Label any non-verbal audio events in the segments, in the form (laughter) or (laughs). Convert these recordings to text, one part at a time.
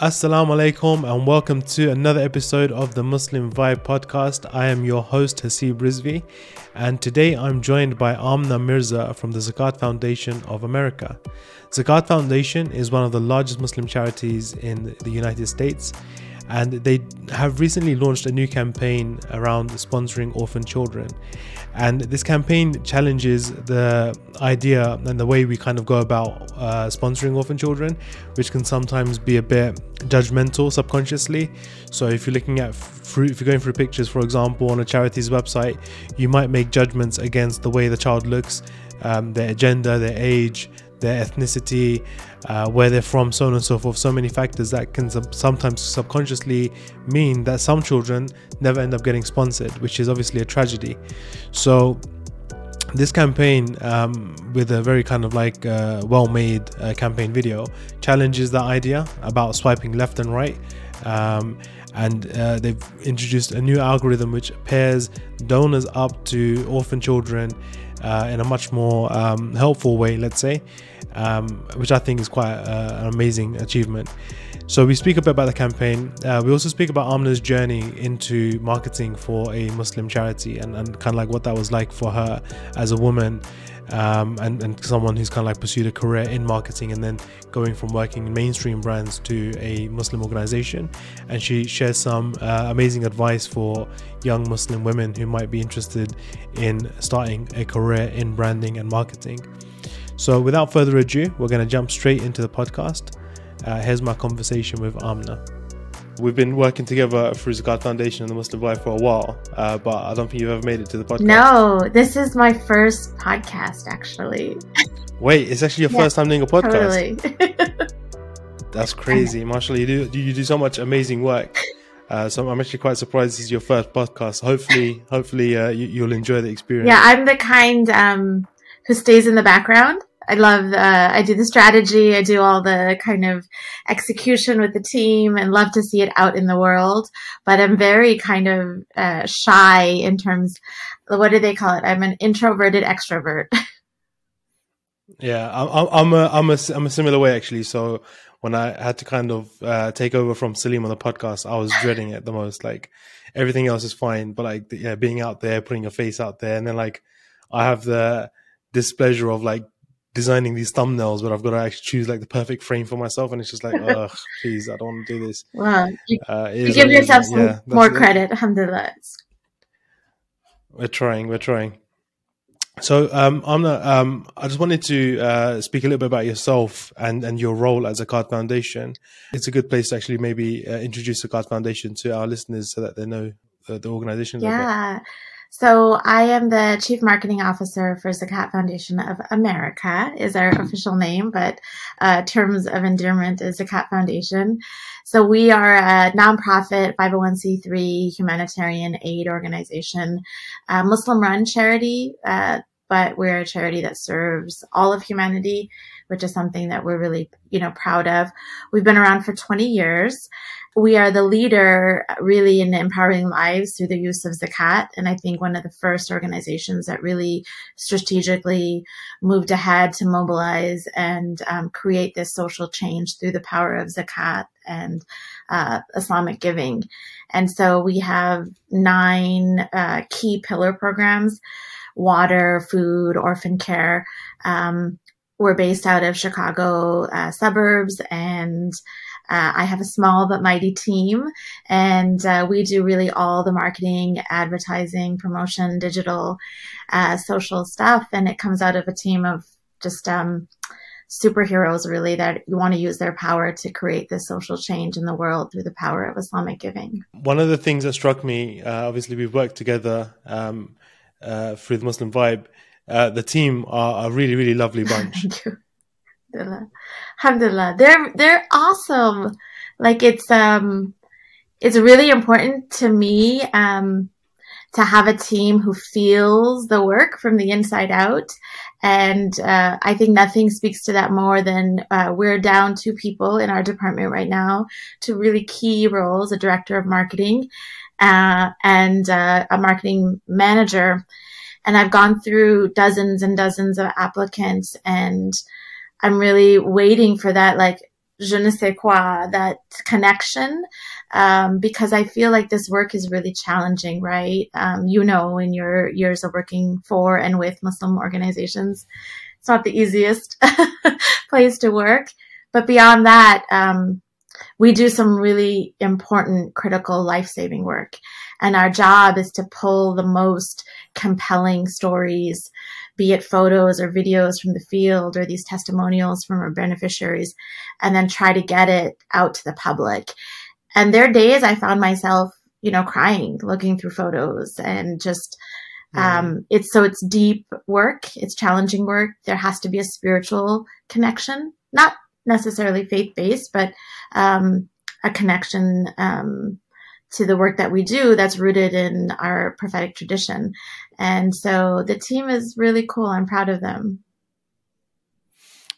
Assalamu alaikum and welcome to another episode of the Muslim Vibe podcast. I am your host Hasib Rizvi and today I'm joined by Amna Mirza from the Zakat Foundation of America. Zakat Foundation is one of the largest Muslim charities in the United States and they have recently launched a new campaign around sponsoring orphan children. And this campaign challenges the idea and the way we kind of go about uh, sponsoring orphan children, which can sometimes be a bit judgmental subconsciously. So if you're looking at through, if you're going through pictures, for example, on a charity's website, you might make judgments against the way the child looks, um, their gender, their age, their ethnicity, uh, where they're from, so on and so forth. So many factors that can sub- sometimes subconsciously mean that some children never end up getting sponsored, which is obviously a tragedy. So, this campaign, um, with a very kind of like uh, well made uh, campaign video, challenges that idea about swiping left and right. Um, and uh, they've introduced a new algorithm which pairs donors up to orphan children uh, in a much more um, helpful way, let's say, um, which I think is quite uh, an amazing achievement. So we speak a bit about the campaign. Uh, we also speak about Amna's journey into marketing for a Muslim charity and, and kind of like what that was like for her as a woman um, and, and someone who's kind of like pursued a career in marketing and then going from working in mainstream brands to a Muslim organization. And she shares some uh, amazing advice for young Muslim women who might be interested in starting a career in branding and marketing. So, without further ado, we're going to jump straight into the podcast. Uh, here's my conversation with Amna. We've been working together through Zakat Foundation and the Muslim Vibe for a while, uh, but I don't think you've ever made it to the podcast. No, this is my first podcast, actually. (laughs) Wait, it's actually your yeah, first time doing a podcast. Totally. (laughs) That's crazy, mashallah. You do you do so much amazing work. (laughs) Uh, so I'm actually quite surprised this is your first podcast. Hopefully, hopefully uh, you, will enjoy the experience. Yeah, I'm the kind um, who stays in the background. I love, uh, I do the strategy, I do all the kind of execution with the team and love to see it out in the world. But I'm very kind of uh, shy in terms, what do they call it? I'm an introverted extrovert. (laughs) Yeah, I'm, I'm a, I'm a, I'm a similar way actually. So when I had to kind of uh, take over from Salim on the podcast, I was dreading it the most. Like everything else is fine, but like yeah, being out there, putting your face out there, and then like I have the displeasure of like designing these thumbnails, but I've got to actually choose like the perfect frame for myself, and it's just like, (laughs) ugh, please, I don't want to do this. Wow, you, uh, you give yourself some yeah, more credit. Alhamdulillah. We're trying. We're trying. So, um, Amna, um, I just wanted to uh, speak a little bit about yourself and, and your role at Zakat Foundation. It's a good place to actually maybe uh, introduce Zakat Foundation to our listeners so that they know the, the organization. Yeah. So I am the Chief Marketing Officer for Zakat Foundation of America is our official name, but uh, terms of endearment is Zakat Foundation. So we are a nonprofit 501c3 humanitarian aid organization, Muslim run charity, uh, but we're a charity that serves all of humanity, which is something that we're really, you know, proud of. We've been around for 20 years we are the leader really in empowering lives through the use of zakat. And I think one of the first organizations that really strategically moved ahead to mobilize and um, create this social change through the power of zakat and uh, Islamic giving. And so we have nine uh, key pillar programs water, food, orphan care. Um, we're based out of Chicago uh, suburbs and uh, I have a small but mighty team, and uh, we do really all the marketing, advertising, promotion, digital, uh, social stuff. And it comes out of a team of just um, superheroes, really, that want to use their power to create this social change in the world through the power of Islamic giving. One of the things that struck me, uh, obviously, we've worked together um, uh, through the Muslim Vibe. Uh, the team are a really, really lovely bunch. (laughs) Alhamdulillah. Alhamdulillah. They're they're awesome. Like it's um it's really important to me um to have a team who feels the work from the inside out. And uh, I think nothing speaks to that more than uh, we're down two people in our department right now, to really key roles, a director of marketing uh, and uh, a marketing manager. And I've gone through dozens and dozens of applicants and I'm really waiting for that like je ne sais quoi, that connection, um, because I feel like this work is really challenging, right? Um, you know, in your years of working for and with Muslim organizations, it's not the easiest (laughs) place to work. But beyond that, um, we do some really important, critical, life saving work. And our job is to pull the most compelling stories, be it photos or videos from the field or these testimonials from our beneficiaries, and then try to get it out to the public. And there are days I found myself, you know, crying, looking through photos and just, um, it's so it's deep work. It's challenging work. There has to be a spiritual connection, not necessarily faith based, but um, a connection um, to the work that we do that's rooted in our prophetic tradition. And so the team is really cool. I'm proud of them.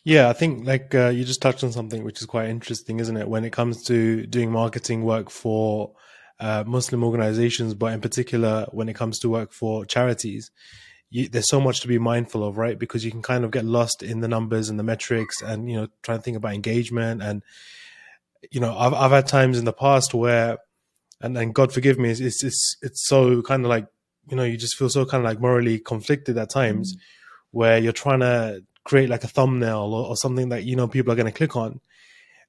Yeah, I think like uh, you just touched on something which is quite interesting, isn't it? When it comes to doing marketing work for uh, Muslim organizations, but in particular when it comes to work for charities, you, there's so much to be mindful of, right? Because you can kind of get lost in the numbers and the metrics, and you know, trying to think about engagement. And you know, I've I've had times in the past where, and and God forgive me, it's it's it's so kind of like you know, you just feel so kind of like morally conflicted at times, mm-hmm. where you're trying to create like a thumbnail or, or something that you know people are going to click on,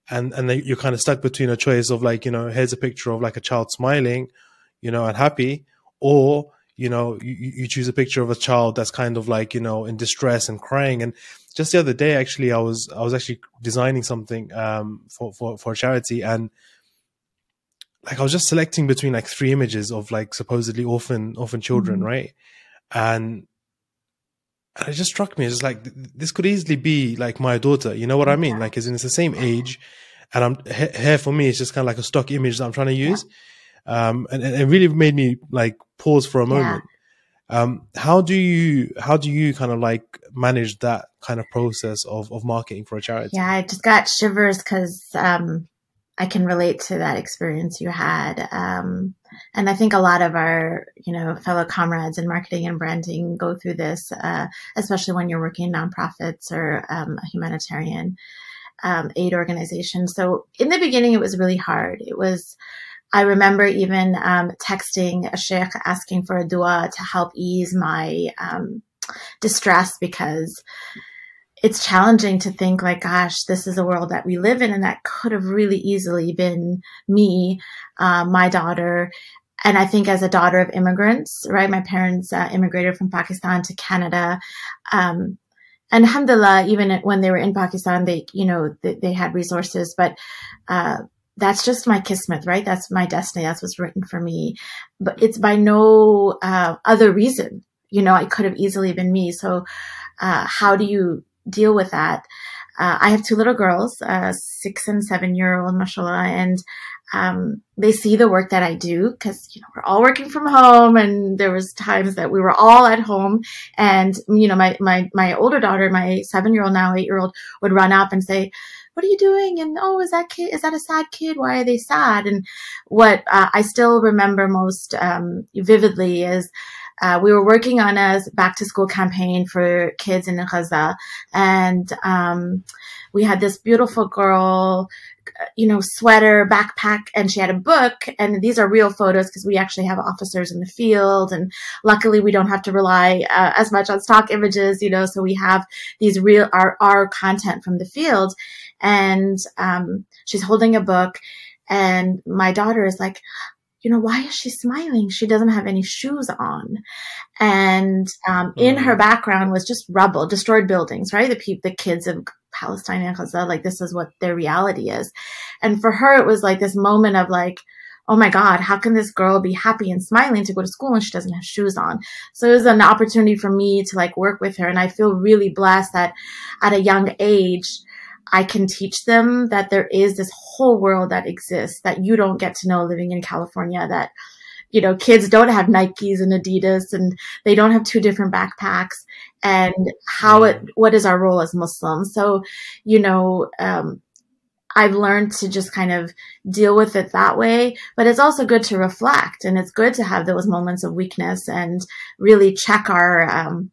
and and you're kind of stuck between a choice of like you know, here's a picture of like a child smiling, you know, and happy, or you know you, you choose a picture of a child that's kind of like you know in distress and crying and just the other day actually i was i was actually designing something um for for, for a charity and like i was just selecting between like three images of like supposedly orphan orphan children mm-hmm. right and and it just struck me it's like this could easily be like my daughter you know what i mean like it's in it's the same age and i'm here for me it's just kind of like a stock image that i'm trying to use yeah um, and, and, it really made me like pause for a moment. Yeah. Um, how do you how do you kind of like manage that kind of process of of marketing for a charity? Yeah, I just got shivers because um, I can relate to that experience you had. Um, and I think a lot of our, you know, fellow comrades in marketing and branding go through this, uh, especially when you're working in nonprofits or um, a humanitarian um, aid organization. So in the beginning, it was really hard. It was I remember even um, texting a sheikh asking for a dua to help ease my um, distress because it's challenging to think like, gosh, this is a world that we live in, and that could have really easily been me, uh, my daughter. And I think as a daughter of immigrants, right, my parents uh, immigrated from Pakistan to Canada. Um, and alhamdulillah, even when they were in Pakistan, they, you know, they, they had resources, but, uh, that's just my kismet, right? That's my destiny. That's what's written for me. But it's by no uh, other reason. You know, it could have easily been me. So, uh, how do you deal with that? Uh, I have two little girls, uh, six and seven year old, mashallah, and um, they see the work that I do because you know we're all working from home, and there was times that we were all at home, and you know my my my older daughter, my seven year old now eight year old, would run up and say, what are you doing? And oh, is that kid, is that a sad kid? Why are they sad? And what uh, I still remember most um, vividly is uh, we were working on a back to school campaign for kids in Gaza. And um, we had this beautiful girl you know, sweater, backpack, and she had a book. And these are real photos because we actually have officers in the field. And luckily, we don't have to rely uh, as much on stock images, you know, so we have these real, our, our content from the field. And um, she's holding a book. And my daughter is like, you know, why is she smiling? She doesn't have any shoes on. And um, in her mm. background was just rubble, destroyed buildings, right? The people, the kids of Palestine and Gaza, like this is what their reality is. And for her, it was like this moment of like, oh my God, how can this girl be happy and smiling to go to school and she doesn't have shoes on? So it was an opportunity for me to like work with her. And I feel really blessed that at a young age, I can teach them that there is this whole world that exists that you don't get to know living in California that you know, kids don't have Nikes and Adidas and they don't have two different backpacks and how it, what is our role as Muslims? So, you know, um, I've learned to just kind of deal with it that way, but it's also good to reflect and it's good to have those moments of weakness and really check our, um,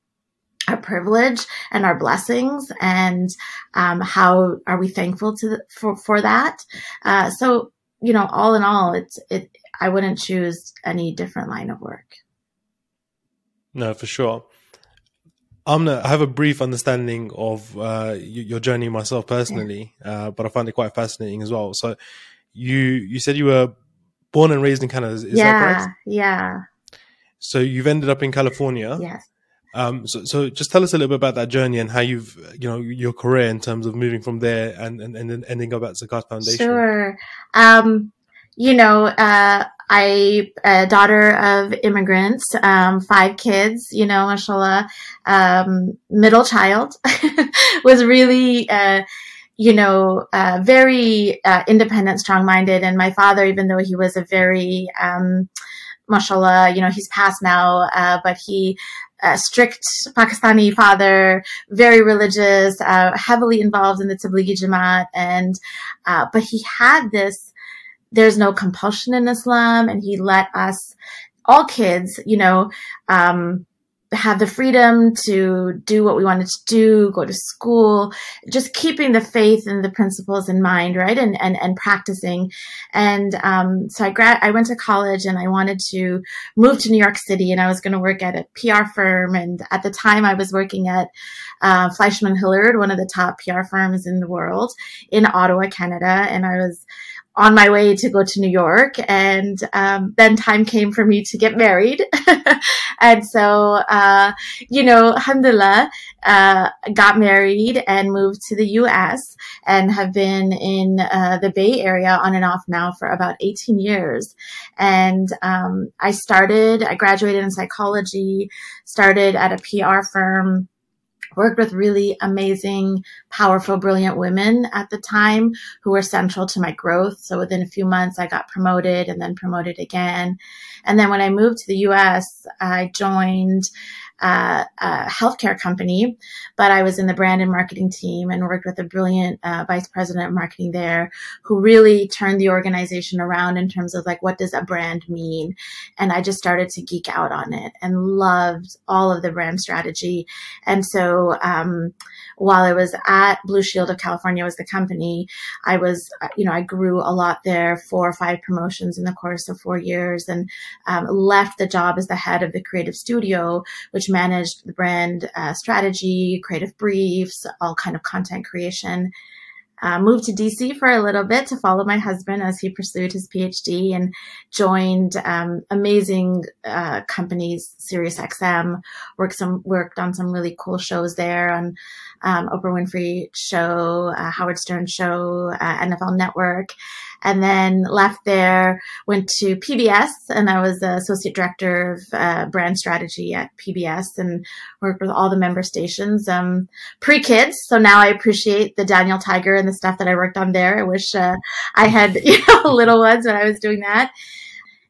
our privilege and our blessings and um, how are we thankful to the, for for that uh, so you know all in all it's it i wouldn't choose any different line of work no for sure Amna, I have a brief understanding of uh, your journey myself personally, uh, but I find it quite fascinating as well. So, you you said you were born and raised in Canada, is yeah, that correct? Yeah. So you've ended up in California. Yes. Um, so, so just tell us a little bit about that journey and how you've, you know, your career in terms of moving from there and, and, and then ending up at Zakat Foundation. Sure. Um, you know, uh, I, a daughter of immigrants, um, five kids, you know, mashallah, um, middle child (laughs) was really, uh, you know, uh, very uh, independent, strong minded. And my father, even though he was a very, um, mashallah, you know, he's passed now, uh, but he, uh, strict Pakistani father, very religious, uh, heavily involved in the Tablighi Jamaat, and uh, but he had this. There's no compulsion in Islam, and he let us, all kids, you know, um, have the freedom to do what we wanted to do, go to school, just keeping the faith and the principles in mind, right? And, and, and practicing. And, um, so I grad, I went to college and I wanted to move to New York City and I was going to work at a PR firm. And at the time I was working at, uh, Fleishman Hillard, one of the top PR firms in the world in Ottawa, Canada. And I was, on my way to go to New York. And um, then time came for me to get married. (laughs) and so, uh, you know, alhamdulillah, uh, got married and moved to the US and have been in uh, the Bay Area on and off now for about 18 years. And um, I started, I graduated in psychology, started at a PR firm worked with really amazing, powerful, brilliant women at the time who were central to my growth. So within a few months, I got promoted and then promoted again. And then when I moved to the US, I joined uh, a healthcare company, but I was in the brand and marketing team and worked with a brilliant uh, vice president of marketing there who really turned the organization around in terms of like, what does a brand mean? And I just started to geek out on it and loved all of the brand strategy. And so, um, while I was at Blue Shield of California was the company, I was, uh, you know, I grew a lot there, four or five promotions in the course of four years and um, left the job as the head of the creative studio, which managed the brand uh, strategy, creative briefs, all kind of content creation. Uh, moved to DC for a little bit to follow my husband as he pursued his PhD and joined um, amazing uh, companies, SiriusXM. Worked some worked on some really cool shows there on um, Oprah Winfrey Show, uh, Howard Stern Show, uh, NFL Network, and then left there, went to PBS, and I was the associate director of uh, brand strategy at PBS and worked with all the member stations um, pre kids. So now I appreciate the Daniel Tiger and the stuff that I worked on there. I wish uh, I had (laughs) you know little ones when I was doing that.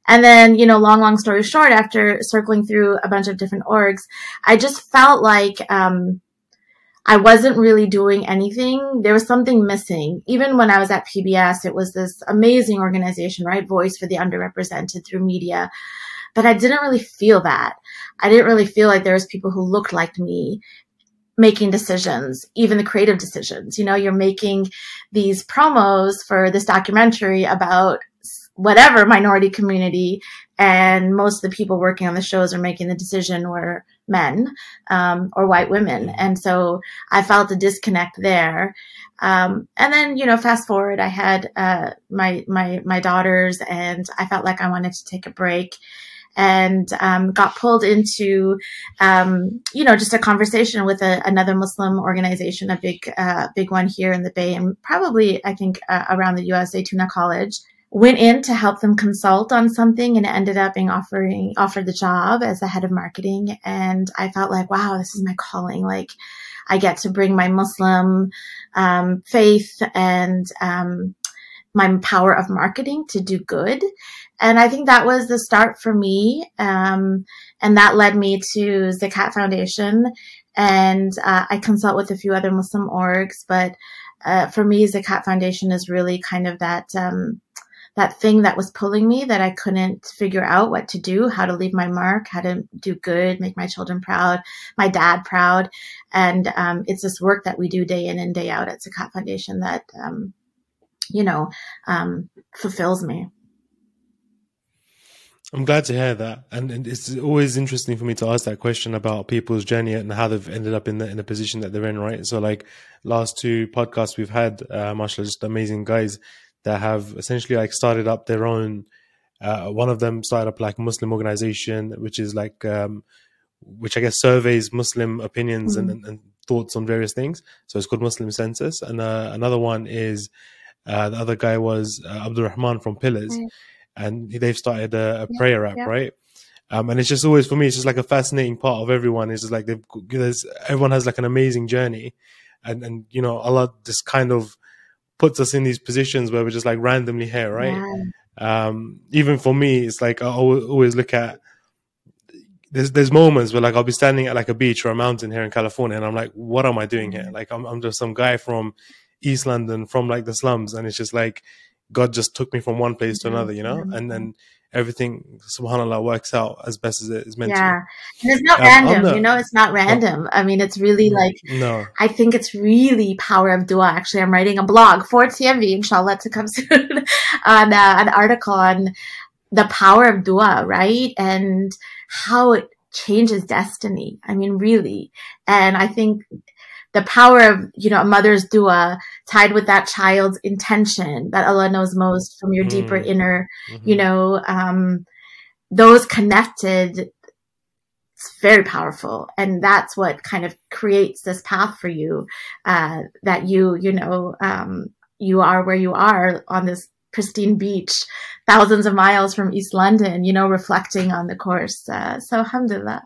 And then, you know, long, long story short, after circling through a bunch of different orgs, I just felt like, um, I wasn't really doing anything. There was something missing. Even when I was at PBS, it was this amazing organization, right? Voice for the underrepresented through media. But I didn't really feel that. I didn't really feel like there was people who looked like me making decisions, even the creative decisions. You know, you're making these promos for this documentary about whatever minority community and most of the people working on the shows are making the decision were men um, or white women. And so i felt a disconnect there. Um, and then you know fast forward i had uh, my my my daughters and i felt like i wanted to take a break and um, got pulled into, um, you know, just a conversation with a, another Muslim organization, a big, uh, big one here in the Bay, and probably I think uh, around the U.S. Zaytuna College went in to help them consult on something and ended up being offering offered the job as the head of marketing. And i felt like wow this is my calling. Like i get to bring my muslim um, faith and um, my power of marketing to do good. And i think that was the start for me um, and that led me to zakat foundation. And uh, i consult with a few other muslim orgs but uh, for me zakat foundation is really kind of that um, that thing that was pulling me that I couldn't figure out what to do, how to leave my mark, how to do good, make my children proud, my dad proud. And um, it's this work that we do day in and day out at Zakat Foundation that, um, you know, um, fulfills me. I'm glad to hear that, and, and, it's always interesting for me to ask that question about people's journey and how they've ended up in the in the position that they're in, right? So, like last two podcasts we've had, uh, mashallah, just amazing guys that have essentially like started up their own. Uh, one of them started up like Muslim organization, which is like, um, which I guess surveys Muslim opinions mm-hmm. and, and, thoughts on various things. So it's called Muslim Census, and uh, another one is uh, the other guy was uh, Abdul Rahman from Pillars. Mm-hmm and they've started a, a yeah, prayer app, yeah. right? Um, and it's just always for me, it's just like a fascinating part of everyone. It's just like they've there's everyone has like an amazing journey, and and you know Allah just kind of puts us in these positions where we're just like randomly here, right? Yeah. Um, even for me, it's like I always look at there's there's moments where like I'll be standing at like a beach or a mountain here in California, and I'm like, what am I doing here? Mm. Like I'm I'm just some guy from East London, from like the slums, and it's just like God just took me from one place to another, you know, mm-hmm. and then everything, subhanAllah, works out as best as it is meant yeah. to. Yeah. And it's not um, random, the, you know, it's not random. No, I mean, it's really like, no. I think it's really power of dua. Actually, I'm writing a blog for TMV, inshallah, to come (laughs) soon, on uh, an article on the power of dua, right? And how it changes destiny. I mean, really. And I think the power of, you know, a mother's dua tied with that child's intention that Allah knows most from your mm. deeper inner, mm-hmm. you know, um, those connected, it's very powerful. And that's what kind of creates this path for you, uh, that you, you know, um, you are where you are on this pristine beach, thousands of miles from East London, you know, reflecting on the course. Uh, so alhamdulillah.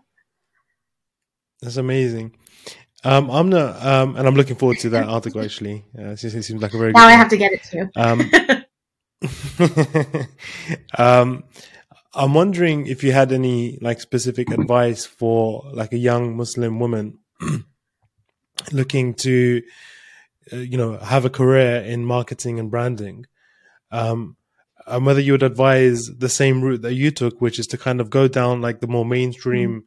That's amazing. Um, I'm not, um, and I'm looking forward to that article. Actually, uh, it seems like a very. Now I have to get it too. Um, (laughs) um, I'm wondering if you had any like specific advice for like a young Muslim woman (clears throat) looking to, uh, you know, have a career in marketing and branding. Um, and whether you would advise the same route that you took, which is to kind of go down like the more mainstream mm.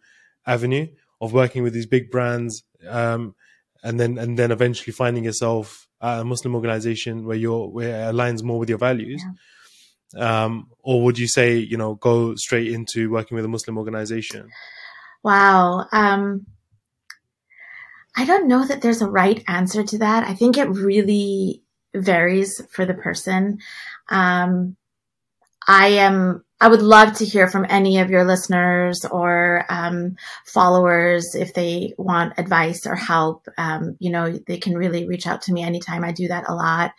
avenue of working with these big brands um, and then and then eventually finding yourself at a Muslim organization where you're where it aligns more with your values. Yeah. Um, or would you say, you know, go straight into working with a Muslim organization? Wow. Um, I don't know that there's a right answer to that. I think it really varies for the person. Um, I am I would love to hear from any of your listeners or um, followers if they want advice or help. Um, you know, they can really reach out to me anytime. I do that a lot.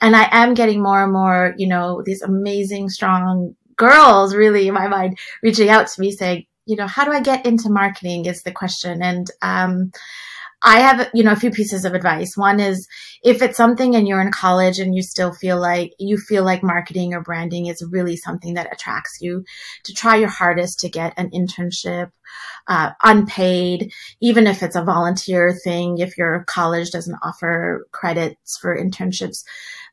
And I am getting more and more, you know, these amazing, strong girls really in my mind reaching out to me saying, you know, how do I get into marketing is the question. And, um, I have, you know, a few pieces of advice. One is if it's something and you're in college and you still feel like you feel like marketing or branding is really something that attracts you to try your hardest to get an internship, uh, unpaid, even if it's a volunteer thing, if your college doesn't offer credits for internships,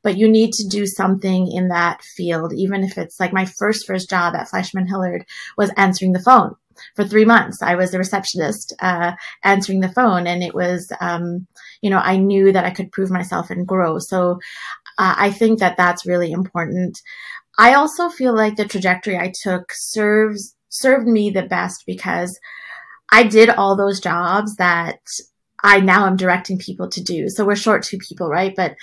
but you need to do something in that field, even if it's like my first, first job at Fleishman Hillard was answering the phone for three months. I was a receptionist uh, answering the phone, and it was, um, you know, I knew that I could prove myself and grow. So uh, I think that that's really important. I also feel like the trajectory I took serves served me the best because I did all those jobs that I now am directing people to do. So we're short two people, right? But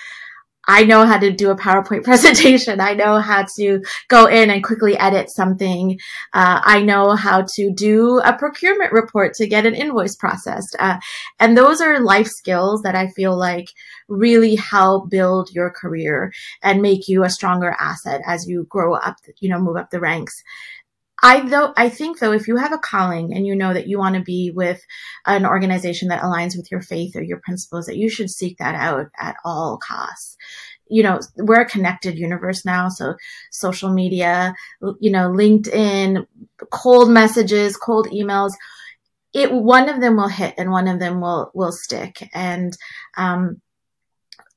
I know how to do a PowerPoint (laughs) presentation. I know how to go in and quickly edit something. Uh, I know how to do a procurement report to get an invoice processed. Uh, and those are life skills that I feel like really help build your career and make you a stronger asset as you grow up, you know, move up the ranks. I though I think though if you have a calling and you know that you want to be with an organization that aligns with your faith or your principles that you should seek that out at all costs. You know, we're a connected universe now, so social media, you know, LinkedIn, cold messages, cold emails, it one of them will hit and one of them will will stick and um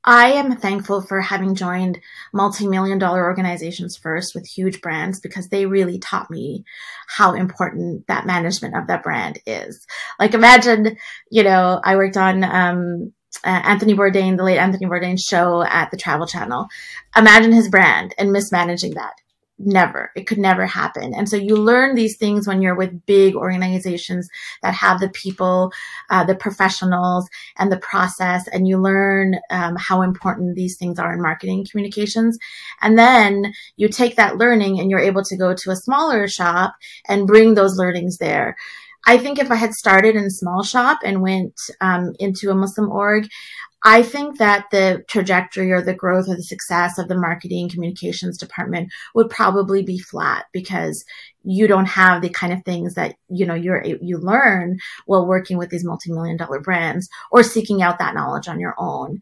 I am thankful for having joined multi-million dollar organizations first with huge brands because they really taught me how important that management of that brand is. Like imagine, you know, I worked on, um, uh, Anthony Bourdain, the late Anthony Bourdain show at the Travel Channel. Imagine his brand and mismanaging that never it could never happen. And so you learn these things when you're with big organizations that have the people uh, the professionals and the process and you learn um, how important these things are in marketing communications. And then you take that learning and you're able to go to a smaller shop and bring those learnings there. I think if I had started in small shop and went um, into a Muslim org, I think that the trajectory or the growth or the success of the marketing communications department would probably be flat because you don't have the kind of things that you know you're you learn while working with these multi-million dollar brands or seeking out that knowledge on your own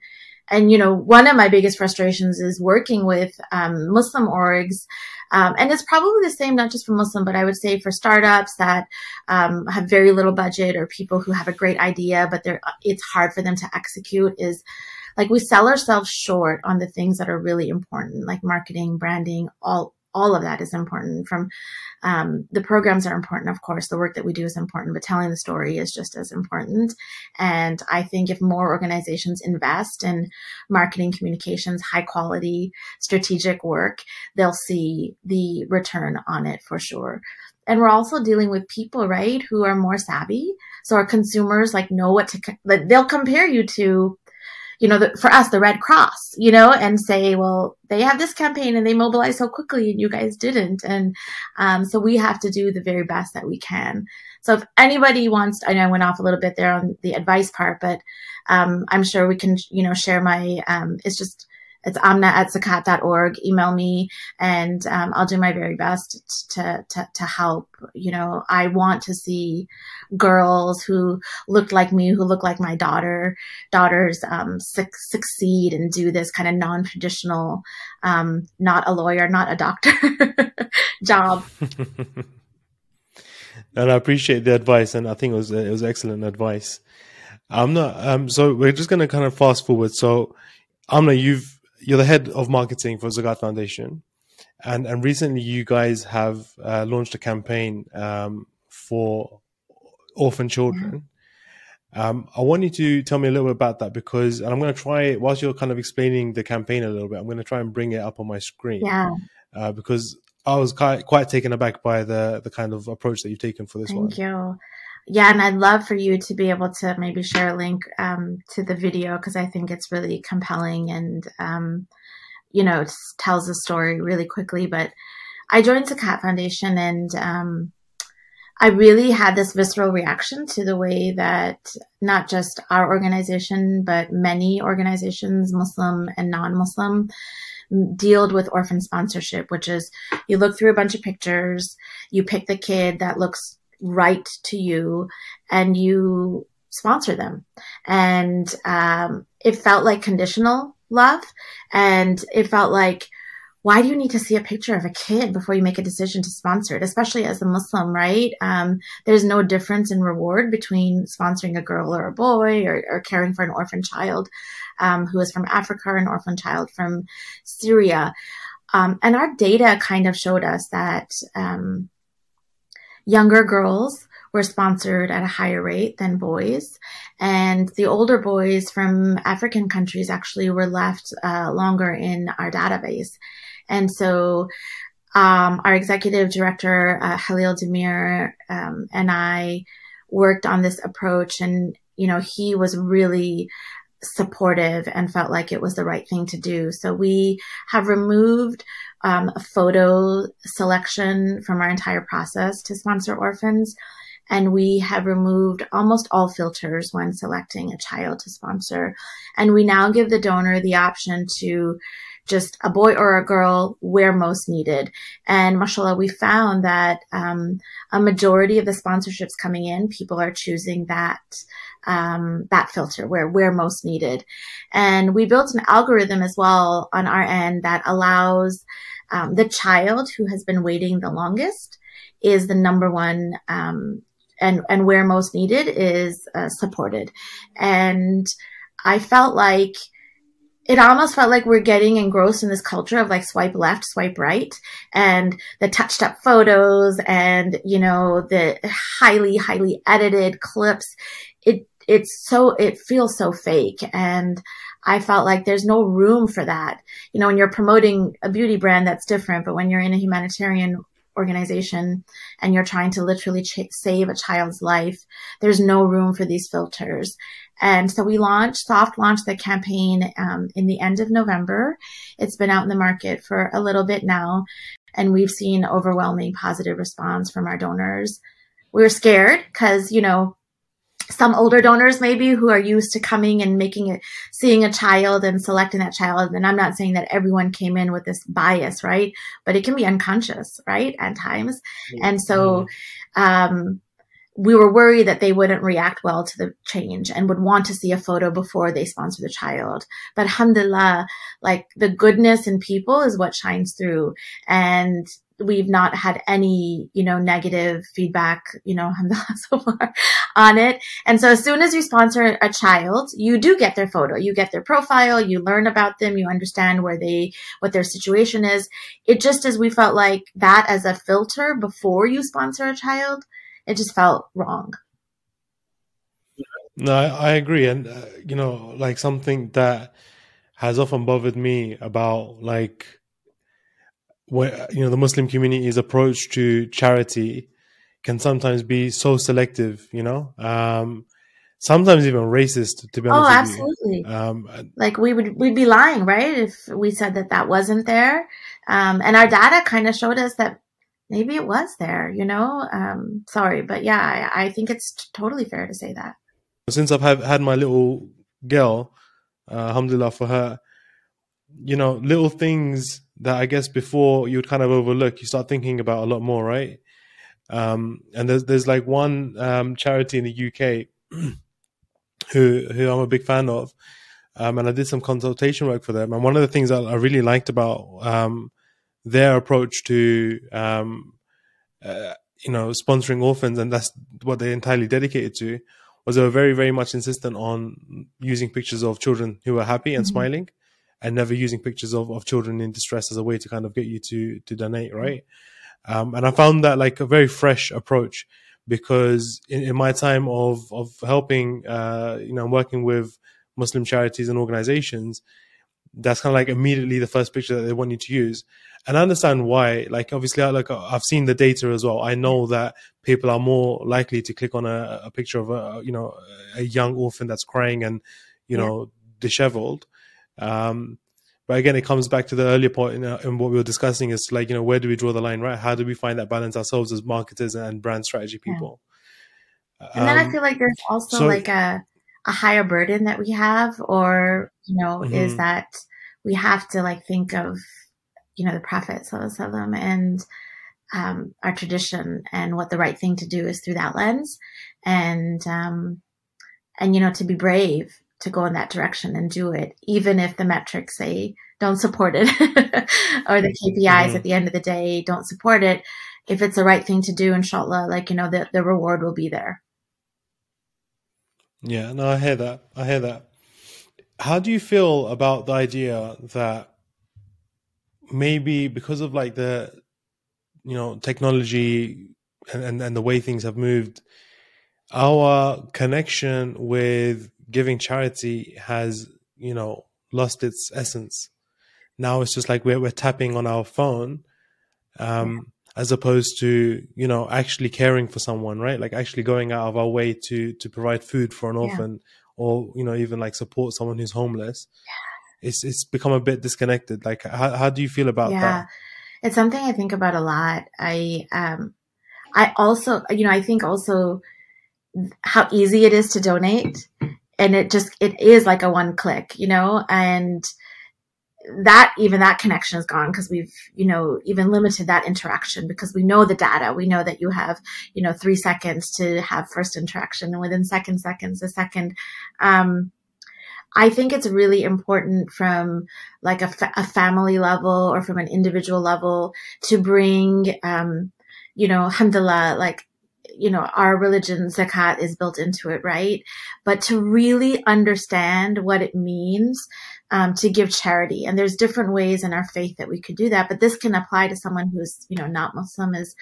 and you know one of my biggest frustrations is working with um, muslim orgs. Um, and it's probably the same not just for muslim but i would say for startups that um, have very little budget or people who have a great idea but they're it's hard for them to execute is like we sell ourselves short on the things that are really important like marketing branding all all of that is important from um, the programs are important of course the work that we do is important but telling the story is just as important. And i think if more organizations invest in marketing communications high quality strategic work they'll see the return on it for sure. And we're also dealing with people right who are more savvy. So our consumers like know what to they'll compare you to you know, the, for us, the Red Cross, you know, and say, well, they have this campaign and they mobilize so quickly and you guys didn't. And um, so we have to do the very best that we can. So if anybody wants, I know I went off a little bit there on the advice part, but um, I'm sure we can, you know, share my, um, it's just, it's amna at zakat.org. Email me and um, I'll do my very best to, to, to help. You know, I want to see girls who look like me, who look like my daughter, daughters um, su- succeed and do this kind of non-traditional, um, not a lawyer, not a doctor (laughs) job. (laughs) and I appreciate the advice, and I think it was it was excellent advice. I'm not um so we're just gonna kind of fast forward. So Amna, you've you're the head of marketing for Zakat Foundation, and and recently you guys have uh, launched a campaign um, for orphan children. Um, I want you to tell me a little bit about that because and I'm going to try whilst you're kind of explaining the campaign a little bit. I'm going to try and bring it up on my screen. Yeah. Uh, because I was quite quite taken aback by the the kind of approach that you've taken for this Thank one. Thank you yeah, and I'd love for you to be able to maybe share a link um, to the video because I think it's really compelling and um, you know it tells the story really quickly. But I joined Zakat Foundation and um, I really had this visceral reaction to the way that not just our organization but many organizations, Muslim and non-Muslim, deal with orphan sponsorship, which is you look through a bunch of pictures, you pick the kid that looks right to you and you sponsor them. And um, it felt like conditional love. And it felt like, why do you need to see a picture of a kid before you make a decision to sponsor it, especially as a Muslim, right? Um, there's no difference in reward between sponsoring a girl or a boy or, or caring for an orphan child um, who is from Africa or an orphan child from Syria. Um, and our data kind of showed us that um, Younger girls were sponsored at a higher rate than boys. And the older boys from African countries actually were left uh, longer in our database. And so um, our executive director, uh, Halil Demir, um, and I worked on this approach. And, you know, he was really supportive and felt like it was the right thing to do. So we have removed um, a photo selection from our entire process to sponsor orphans. And we have removed almost all filters when selecting a child to sponsor. And we now give the donor the option to just a boy or a girl where most needed. And mashallah, we found that um, a majority of the sponsorships coming in, people are choosing that um, that filter where we're most needed. And we built an algorithm as well on our end that allows um, the child who has been waiting the longest is the number one um, and and where most needed is uh, supported. And I felt like it almost felt like we're getting engrossed in this culture of like swipe left, swipe right, and the touched up photos and, you know, the highly, highly edited clips. It, it's so, it feels so fake. And I felt like there's no room for that. You know, when you're promoting a beauty brand, that's different. But when you're in a humanitarian organization and you're trying to literally ch- save a child's life, there's no room for these filters. And so we launched, soft launched the campaign um, in the end of November. It's been out in the market for a little bit now, and we've seen overwhelming positive response from our donors. We were scared because, you know, some older donors maybe who are used to coming and making it seeing a child and selecting that child and i'm not saying that everyone came in with this bias right but it can be unconscious right at times and so mm-hmm. um, we were worried that they wouldn't react well to the change and would want to see a photo before they sponsor the child. But alhamdulillah, like the goodness in people is what shines through. And we've not had any, you know, negative feedback, you know, (laughs) so far on it. And so as soon as you sponsor a child, you do get their photo, you get their profile, you learn about them, you understand where they, what their situation is. It just as we felt like that as a filter before you sponsor a child it just felt wrong. No, I, I agree, and uh, you know, like something that has often bothered me about like where you know the Muslim community's approach to charity can sometimes be so selective. You know, um, sometimes even racist. To be honest, oh, absolutely. Um, like we would we'd be lying, right, if we said that that wasn't there. Um, and our data kind of showed us that maybe it was there, you know? Um, sorry, but yeah, I, I think it's t- totally fair to say that. Since I've had, had my little girl, uh, alhamdulillah for her, you know, little things that I guess before you would kind of overlook, you start thinking about a lot more, right? Um, and there's there's like one um, charity in the UK (clears throat) who who I'm a big fan of, um, and I did some consultation work for them. And one of the things that I really liked about um, their approach to um, uh, you know sponsoring orphans, and that's what they're entirely dedicated to. Was they were very very much insistent on using pictures of children who were happy and mm-hmm. smiling, and never using pictures of, of children in distress as a way to kind of get you to to donate, mm-hmm. right? Um, and I found that like a very fresh approach because in, in my time of of helping, uh, you know, working with Muslim charities and organizations, that's kind of like immediately the first picture that they want you to use and I understand why. Like, obviously, I, like I've seen the data as well. I know that people are more likely to click on a, a picture of a you know a young orphan that's crying and you yeah. know disheveled. Um, but again, it comes back to the earlier point in, uh, in, what we were discussing is like you know where do we draw the line, right? How do we find that balance ourselves as marketers and brand strategy people? Yeah. And um, then I um, feel like there's also so, like a a higher burden that we have, or you know, mm-hmm. is that we have to like think of you know, the Prophet Sallallahu and um, our tradition and what the right thing to do is through that lens. And, um, and, you know, to be brave to go in that direction and do it, even if the metrics say don't support it (laughs) or the KPIs mm-hmm. at the end of the day don't support it. If it's the right thing to do, inshallah, like, you know, the, the reward will be there. Yeah, no, I hear that. I hear that. How do you feel about the idea that maybe because of like the you know technology and, and, and the way things have moved our connection with giving charity has you know lost its essence now it's just like we're, we're tapping on our phone um as opposed to you know actually caring for someone right like actually going out of our way to to provide food for an orphan yeah. or you know even like support someone who's homeless yeah it's it's become a bit disconnected. Like, how how do you feel about yeah, that? It's something I think about a lot. I um, I also, you know, I think also how easy it is to donate, and it just it is like a one click, you know, and that even that connection is gone because we've you know even limited that interaction because we know the data. We know that you have you know three seconds to have first interaction and within second seconds a second. Um I think it's really important from like a, fa- a family level or from an individual level to bring, um, you know, alhamdulillah, like, you know, our religion, zakat is built into it, right? But to really understand what it means um, to give charity. And there's different ways in our faith that we could do that, but this can apply to someone who's, you know, not Muslim is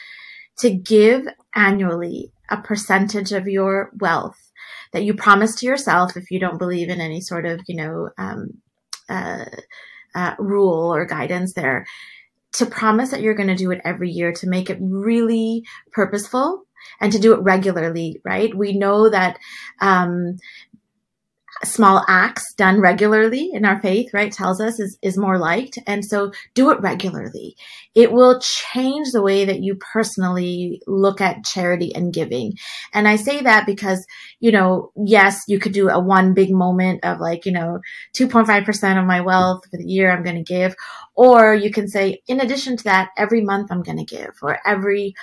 to give annually a percentage of your wealth that you promise to yourself if you don't believe in any sort of, you know, um, uh, uh, rule or guidance there to promise that you're going to do it every year to make it really purposeful and to do it regularly, right? We know that um, small acts done regularly in our faith, right, tells us is, is more liked. And so do it regularly. It will change the way that you personally look at charity and giving. And I say that because, you know, yes, you could do a one big moment of like, you know, 2.5% of my wealth for the year I'm going to give. Or you can say, in addition to that, every month I'm going to give or every,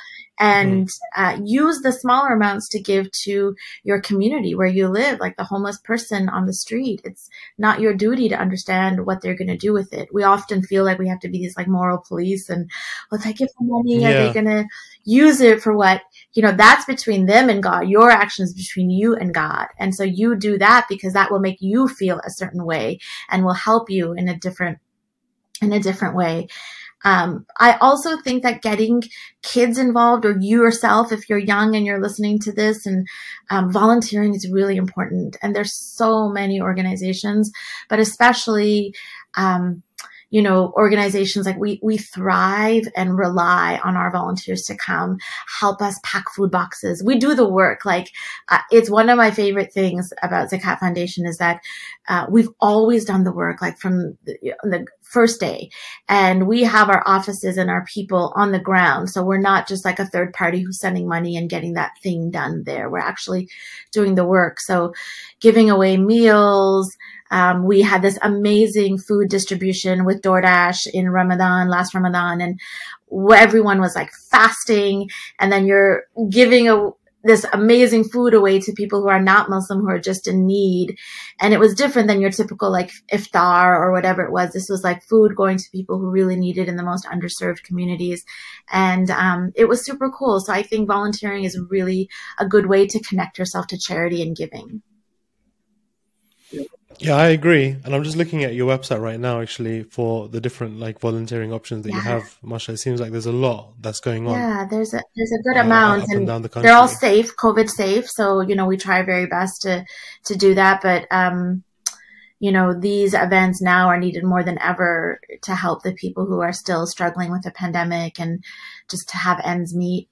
and mm-hmm. uh, use the smaller amounts to give to your community where you live, like the homeless person on the street. It's not your duty to understand what they're going to do with it. We often feel like we have to be these like moral police and, well, if I give them money, yeah. are they going to use it for what, you know, that's between them and God. Your actions between you and God. And so you do that because that will make you feel a certain way and will help you in a different in a different way. Um, I also think that getting kids involved or you yourself, if you're young and you're listening to this and um, volunteering is really important. And there's so many organizations, but especially, um, you know, organizations like we, we thrive and rely on our volunteers to come help us pack food boxes. We do the work. Like, uh, it's one of my favorite things about Zakat Foundation is that, uh, we've always done the work, like from the, the first day. And we have our offices and our people on the ground. So we're not just like a third party who's sending money and getting that thing done there. We're actually doing the work. So giving away meals, um, we had this amazing food distribution with DoorDash in Ramadan, last Ramadan, and everyone was like fasting. And then you're giving a, this amazing food away to people who are not Muslim, who are just in need. And it was different than your typical like iftar or whatever it was. This was like food going to people who really needed in the most underserved communities. And um, it was super cool. So I think volunteering is really a good way to connect yourself to charity and giving. Yeah, I agree. And I'm just looking at your website right now, actually, for the different like volunteering options that yeah. you have. Masha, it seems like there's a lot that's going on. Yeah, there's a there's a good uh, amount, and, and the they're all safe, COVID safe. So you know, we try very best to to do that. But um, you know, these events now are needed more than ever to help the people who are still struggling with the pandemic and just to have ends meet.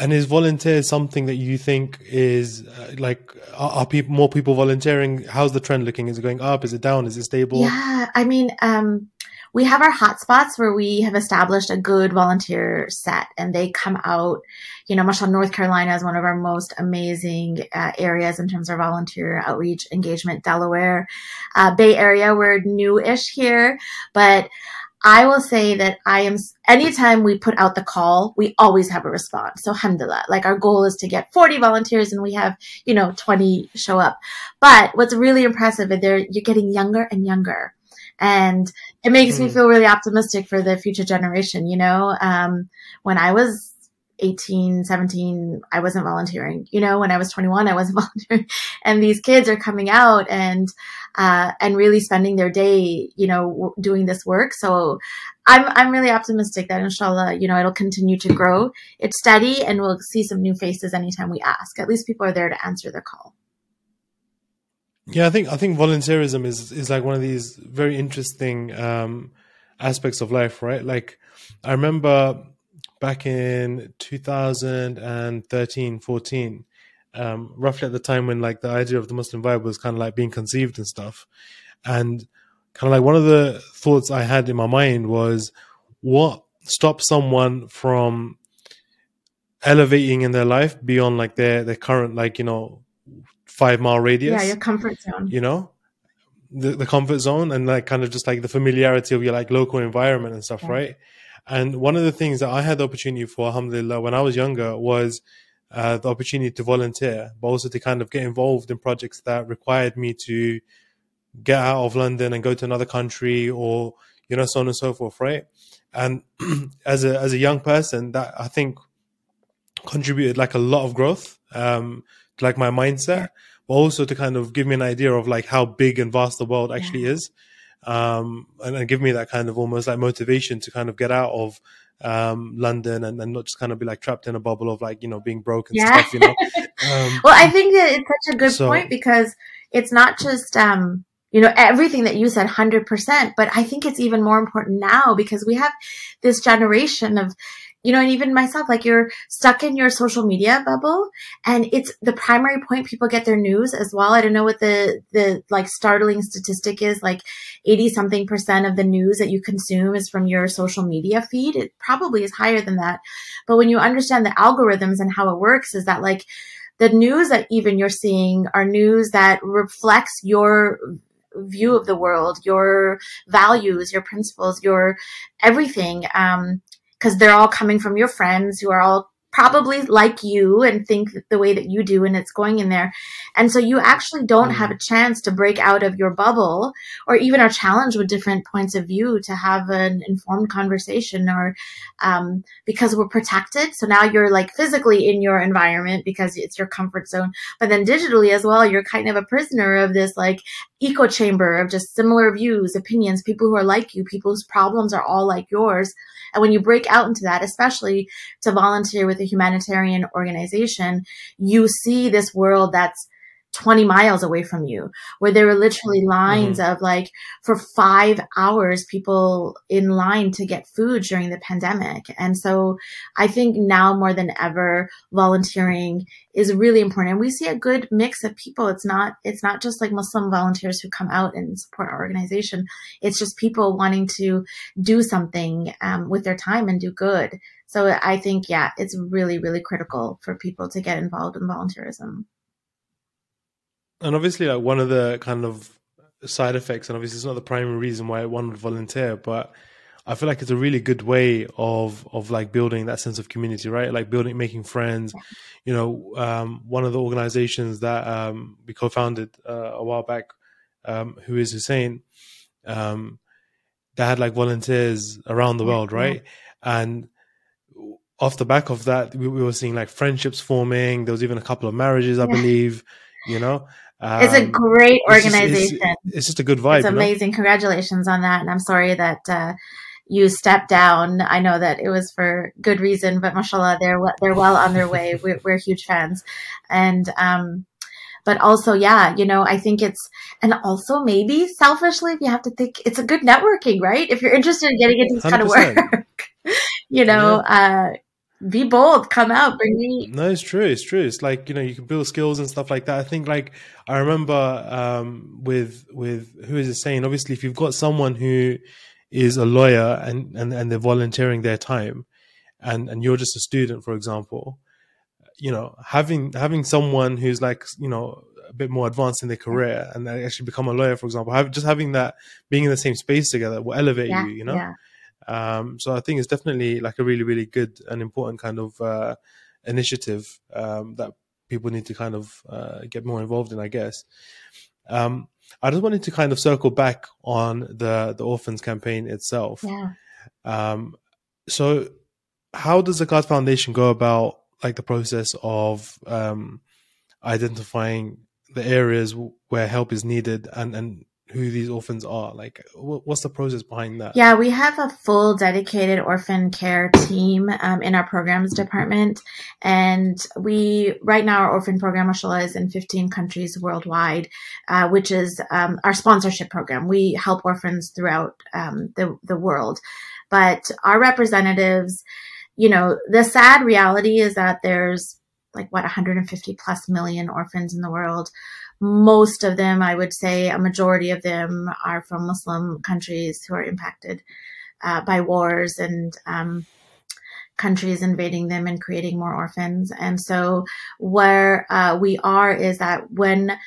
And is volunteer something that you think is uh, like are, are, people more people volunteering? How's the trend looking? Is it going up? Is it down? Is it stable? Yeah, I mean, um, we have our hotspots where we have established a good volunteer set, and they come out. You know, mashallah, North Carolina is one of our most amazing uh, areas in terms of volunteer outreach engagement. Delaware, uh, Bay Area, we're new-ish here, but I will say that I am, anytime we put out the call, we always have a response. So alhamdulillah, like our goal is to get 40 volunteers and we have, you know, 20 show up. But what's really impressive is they're, you're getting younger and younger. And it makes mm. me feel really optimistic for the future generation. You know, um, when I was 18, 17, I wasn't volunteering. You know, when I was 21, I wasn't (laughs) volunteering. And these kids are coming out and, uh, and really spending their day, you know, w- doing this work. So I'm, I'm really optimistic that inshallah, you know, it'll continue to grow. It's steady and we'll see some new faces anytime we ask. At least people are there to answer the call. Yeah, I think I think volunteerism is is like one of these very interesting um, aspects of life, right? Like I remember back in 2013, 14, um, roughly at the time when like the idea of the Muslim vibe was kind of like being conceived and stuff. And kind of like one of the thoughts I had in my mind was what stops someone from elevating in their life beyond like their, their current, like, you know, five mile radius. Yeah, your comfort zone. You know? The, the comfort zone and like kind of just like the familiarity of your like local environment and stuff, yeah. right? And one of the things that I had the opportunity for, alhamdulillah, when I was younger was uh, the opportunity to volunteer, but also to kind of get involved in projects that required me to get out of London and go to another country or, you know, so on and so forth, right? And (clears throat) as a, as a young person, that I think contributed like a lot of growth, um, to like my mindset, but also to kind of give me an idea of like how big and vast the world actually Yeah. is. Um, and, and give me that kind of almost like motivation to kind of get out of um, London and, and not just kind of be like trapped in a bubble of like, you know, being broke and Yeah. stuff, you know. (laughs) Um, Well, I think that it's such a good So- point because it's not just um, you know everything that you said 100%, but I think it's even more important now because we have this generation of you know, and even myself, like you're stuck in your social media bubble and it's the primary point people get their news as well. I don't know what the, the like startling statistic is, like 80 something percent of the news that you consume is from your social media feed. It probably is higher than that. But when you understand the algorithms and how it works is that like the news that even you're seeing are news that reflects your view of the world, your values, your principles, your everything. Um, because they're all coming from your friends who are all probably like you and think the way that you do and it's going in there. And so you actually don't Mm. have a chance to break out of your bubble or even are challenged with different points of view to have an informed conversation or um, because we're protected. So now you're like physically in your environment because it's your comfort zone. But then digitally as well you're kind of a prisoner of this like echo chamber of just similar views opinions people who are like you people whose problems are all like yours. And when you break out into that, especially to volunteer with a humanitarian organization, you see this world that's 20 miles away from you, where there were literally lines of like for five hours, people in line to get food during the pandemic. And so I think now more than ever, volunteering is really important. And we see a good mix of people. It's not, it's not just like Muslim volunteers who come out and support our organization. It's just people wanting to do something um, with their time and do good. So I think, yeah, it's really, really critical for people to get involved in volunteerism. And obviously like one of the kind of side effects and obviously it's not the primary reason why one would volunteer but i feel like it's a really good way of of like building that sense of community right? Like building making friends. You know um, one of the organizations that um, we co-founded uh, a while back um, Who Is Hussain um, that had like volunteers around the world right? And off the back of that we, we were seeing like friendships forming. There was even a couple of marriages i Yeah. believe you know it's a Um, great it's just- organization. it's, it's just a good vibe. it's you know? amazing. Congratulations on that. And I'm sorry that uh, you stepped down. I know that it was for good reason, but mashallah, they're they're well on their way. (laughs) We're, we're huge fans, and um, but also, yeah, you know, I think it's and also maybe selfishly, if you have to think, it's a good networking, right? If you're interested in getting into this kind of work, (laughs) you know, uh, be bold, come out, bring me. No, it's true. It's true. It's like you know you can build skills and stuff like that. I think like I remember um, with with Who Is Hussain? Obviously, if you've got someone who is a lawyer and and and they're volunteering their time, and and you're just a student, for example, you know having having someone who's like you know a bit more advanced in their career and they actually become a lawyer, for example, have, just having that being in the same space together will elevate Yeah, you. You know. yeah. Um, so I think it's definitely like a really, really good and important kind of uh, initiative um, that people need to kind of uh, get more involved in, I guess. Um, I just wanted to kind of circle back on the the orphans campaign itself. Yeah. Um, so, how does the Zakat Foundation go about like the process of um, identifying the areas where help is needed and and who these orphans are? Like, what's the process behind that? Yeah, we have a full dedicated orphan care team um, in our programs department. And we, right now, our orphan program, mashallah, is in 15 countries worldwide, uh, which is um, our sponsorship program. We help orphans throughout um, the, the world. But our representatives, you know, the sad reality is that there's like, what, 150 plus million orphans in the world most of them, I would say a majority of them are from Muslim countries who are impacted uh, by wars and um, countries invading them and creating more orphans. And so, where uh, we are is that when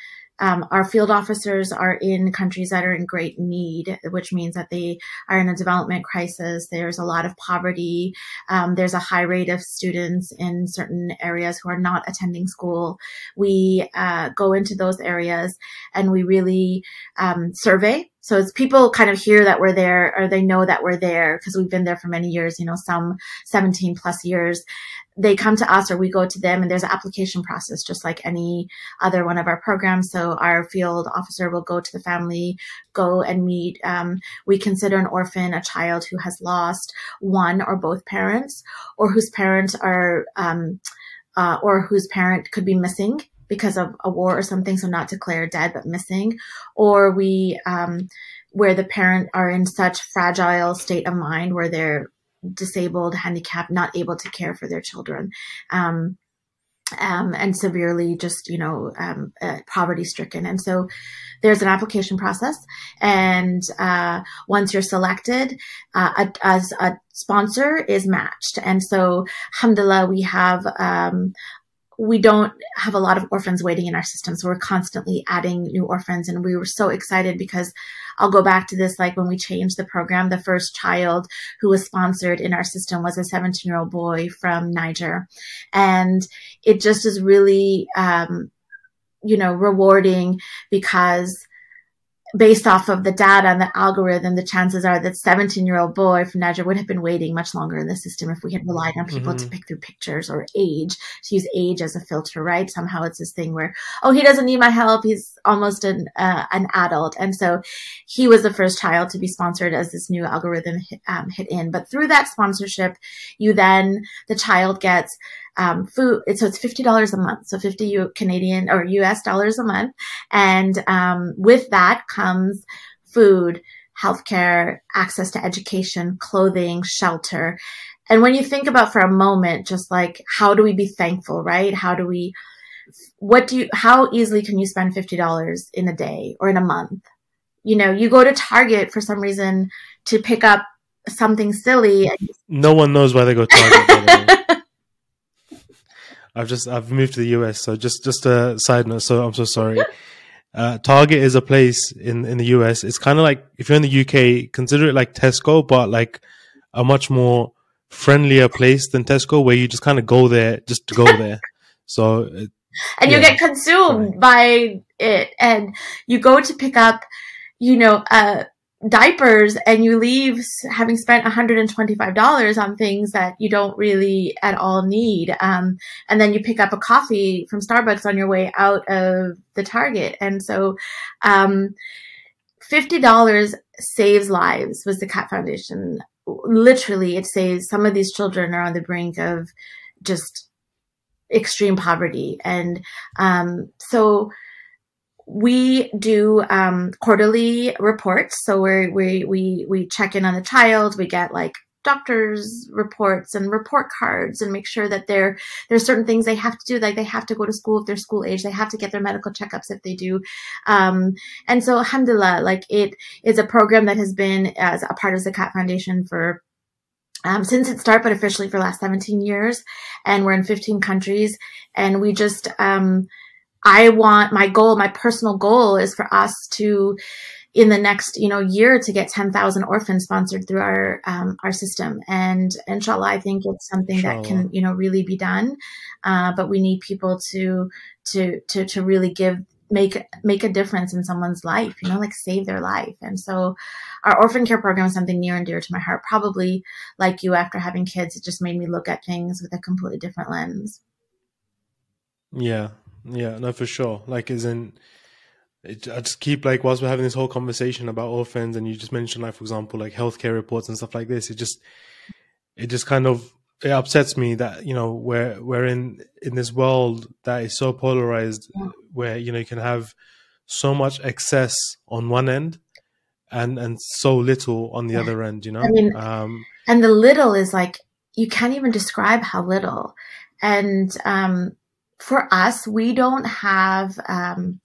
um, our field officers are in countries that are in great need, which means that they are in a development crisis. There's a lot of poverty. Um, there's a high rate of students in certain areas who are not attending school. We uh, go into those areas and we really um, survey so it's people kind of hear that we're there or they know that we're there because we've been there for many years, you know, some 17 plus years. They come to us or we go to them and there's an application process just like any other one of our programs. So our field officer will go to the family, go and meet. Um, we consider an orphan a child who has lost one or both parents or whose parents are, um, uh, or whose parent could be missing because of a war or something, so not declared dead but missing, or we um, where the parent are in such fragile state of mind where they're disabled, handicapped, not able to care for their children. Um, um, and severely just you know um, uh, poverty stricken. And so there's an application process. And uh, once you're selected uh, a, as a sponsor is matched. And so alhamdulillah we have um, we don't have a lot of orphans waiting in our system. So we're constantly adding new orphans. And we were so excited because I'll go back to this like when we changed the program, the first child who was sponsored in our system was a 17 year old boy from Niger. And it just is really, um, you know, rewarding because based off of the data and the algorithm, the chances are that 17 year old boy from Niger would have been waiting much longer in the system if we had relied on people mm-hmm. to pick through pictures or age, to use age as a filter, right? Somehow it's this thing where, oh, he doesn't need my help. He's almost an, uh, an adult. And so he was the first child to be sponsored as this new algorithm hit, um, hit in. But through that sponsorship, you then, the child gets um, food. So it's fifty dollars a month, so fifty U- Canadian or U.S. dollars a month, and um, with that comes food, healthcare, access to education, clothing, shelter. And when you think about for a moment, just like how do we be thankful, right? How do we, what do you, how easily can you spend $50 in a day or in a month? You know, you go to Target for some reason to pick up something silly. No one knows why they go to Target. (laughs) I've just I've moved to the US, so just just a side note. So I'm so sorry. Uh, Target is a place in in the US. It's kind of like if you're in the UK, consider it like Tesco, but like a much more friendlier place than Tesco, where you just kind of go there just to go (laughs) there. So and yeah. you get consumed by it, and you go to pick up, you know, uh, diapers and you leave having spent $125 on things that you don't really at all need. Um, and then you pick up a coffee from Starbucks on your way out of the Target. And so, um, $50 saves lives was Zakat Foundation. Literally, it saves some of these children are on the brink of just extreme poverty. And, um, so, we do um, quarterly reports. So we we we we check in on the child. We get like doctors reports and report cards and make sure that there there's certain things they have to do like they have to go to school if they're school age they have to get their medical checkups if they do um, and so alhamdulillah like it is a program that has been as a part of Zakat Foundation for um, since its start but officially for last 17 years, and we're in 15 countries, and we just um, I want my goal, my personal goal is for us to, in the next, you know, year to get 10,000 orphans sponsored through our, um, our system. And inshallah, I think it's something inshallah. that can, you know, really be done. Uh, but we need people to, to, to, to really give, make, make a difference in someone's life, you know, like save their life. And so our orphan care program is something near and dear to my heart. Probably like you after having kids, it just made me look at things with a completely different lens. Yeah, yeah, no, for sure. Like, in, it, I just keep like whilst we're having this whole conversation about orphans, and you just mentioned like, for example, like healthcare reports and stuff like this. It just, it just kind of it upsets me that you know we're we're in in this world that is so polarized, where you know you can have so much excess on one end, and and so little on the yeah. other end. You know, I mean, um, and the little is like you can't even describe how little, and um for us, we don't have, um,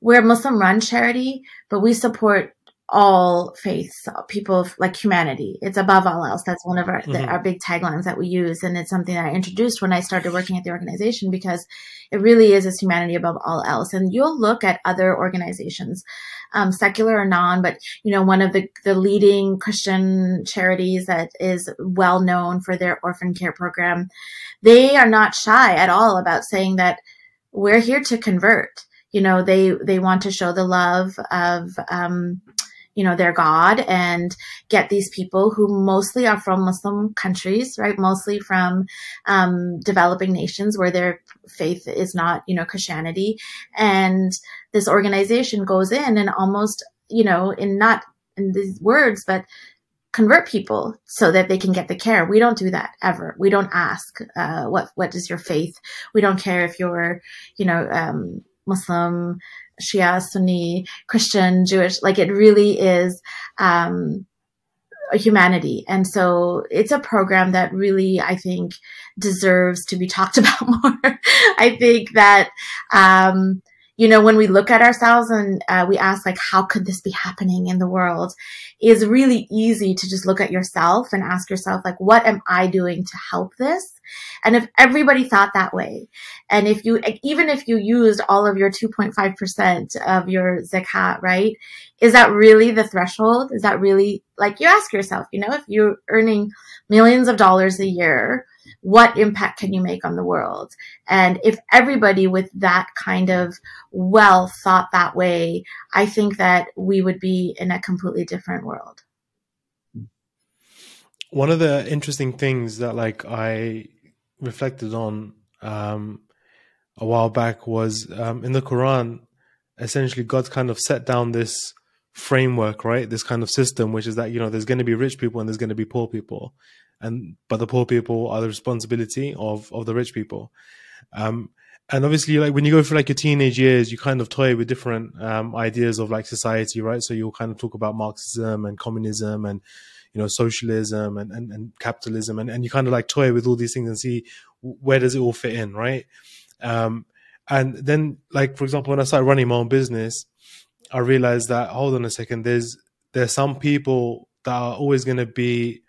we're a Muslim run charity, but we support all faiths, people like humanity. It's above all else. That's one of our, mm-hmm. the, our big taglines that we use. And it's something that I introduced when I started working at the organization because it really is as humanity above all else. And you'll look at other organizations, um, secular or non, but you know, one of the, the leading Christian charities that is well known for their orphan care program, they are not shy at all about saying that we're here to convert. You know, they, they want to show the love of, um, you know, their God and get these people who mostly are from Muslim countries, right? Mostly from um, developing nations where their faith is not, you know, Christianity. And this organization goes in and almost, you know, in not in these words, but convert people so that they can get the care. We don't do that ever. We don't ask, uh, what, what is your faith? We don't care if you're, you know, um, Muslim, Shia, Sunni, Christian, Jewish. Like it really is, um, a humanity. And so it's a program that really, I think, deserves to be talked (laughs) about more. I think that, um, you know, when we look at ourselves and uh, we ask, like, how could this be happening in the world? Is really easy to just look at yourself and ask yourself, like, what am I doing to help this? And if everybody thought that way, and if you, even if you used all of your 2.5% of your zakat, right? Is that really the threshold? Is that really, like, you ask yourself, you know, if you're earning millions of dollars a year, what impact can you make on the world? And if everybody with that kind of wealth thought that way, I think that we would be in a completely different world. One of the interesting things that like I reflected on um, a while back was um, in the Quran, essentially God's kind of set down this framework, right? This kind of system, which is that, you know, there's going to be rich people and there's going to be poor people and but the poor people are the responsibility of of the rich people. Um, and obviously, like when you go through like your teenage years, you kind of toy with different um, ideas of like society, right? So you'll kind of talk about Marxism and communism and you know socialism and, and, and capitalism, and, and you kind of like toy with all these things and see where does it all fit in, right? Um, and then, like for example, when I started running my own business, I realized that hold on a second, there's there's some people that are always going to be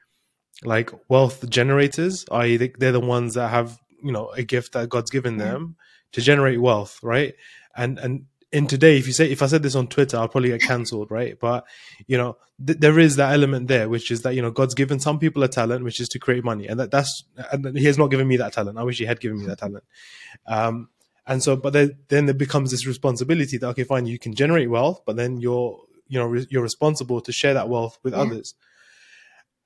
like wealth generators, i.e., they're the ones that have you know a gift that God's given them to generate wealth, right? And and in today, if you say if I said this on Twitter, I'll probably get cancelled, right? But you know, th- there is that element there, which is that you know God's given some people a talent, which is to create money, and that that's and He has not given me that talent. I wish He had given me that talent. Um, and so, but then then it becomes this responsibility that okay, fine, you can generate wealth, but then you're you know re- you're responsible to share that wealth with yeah. others.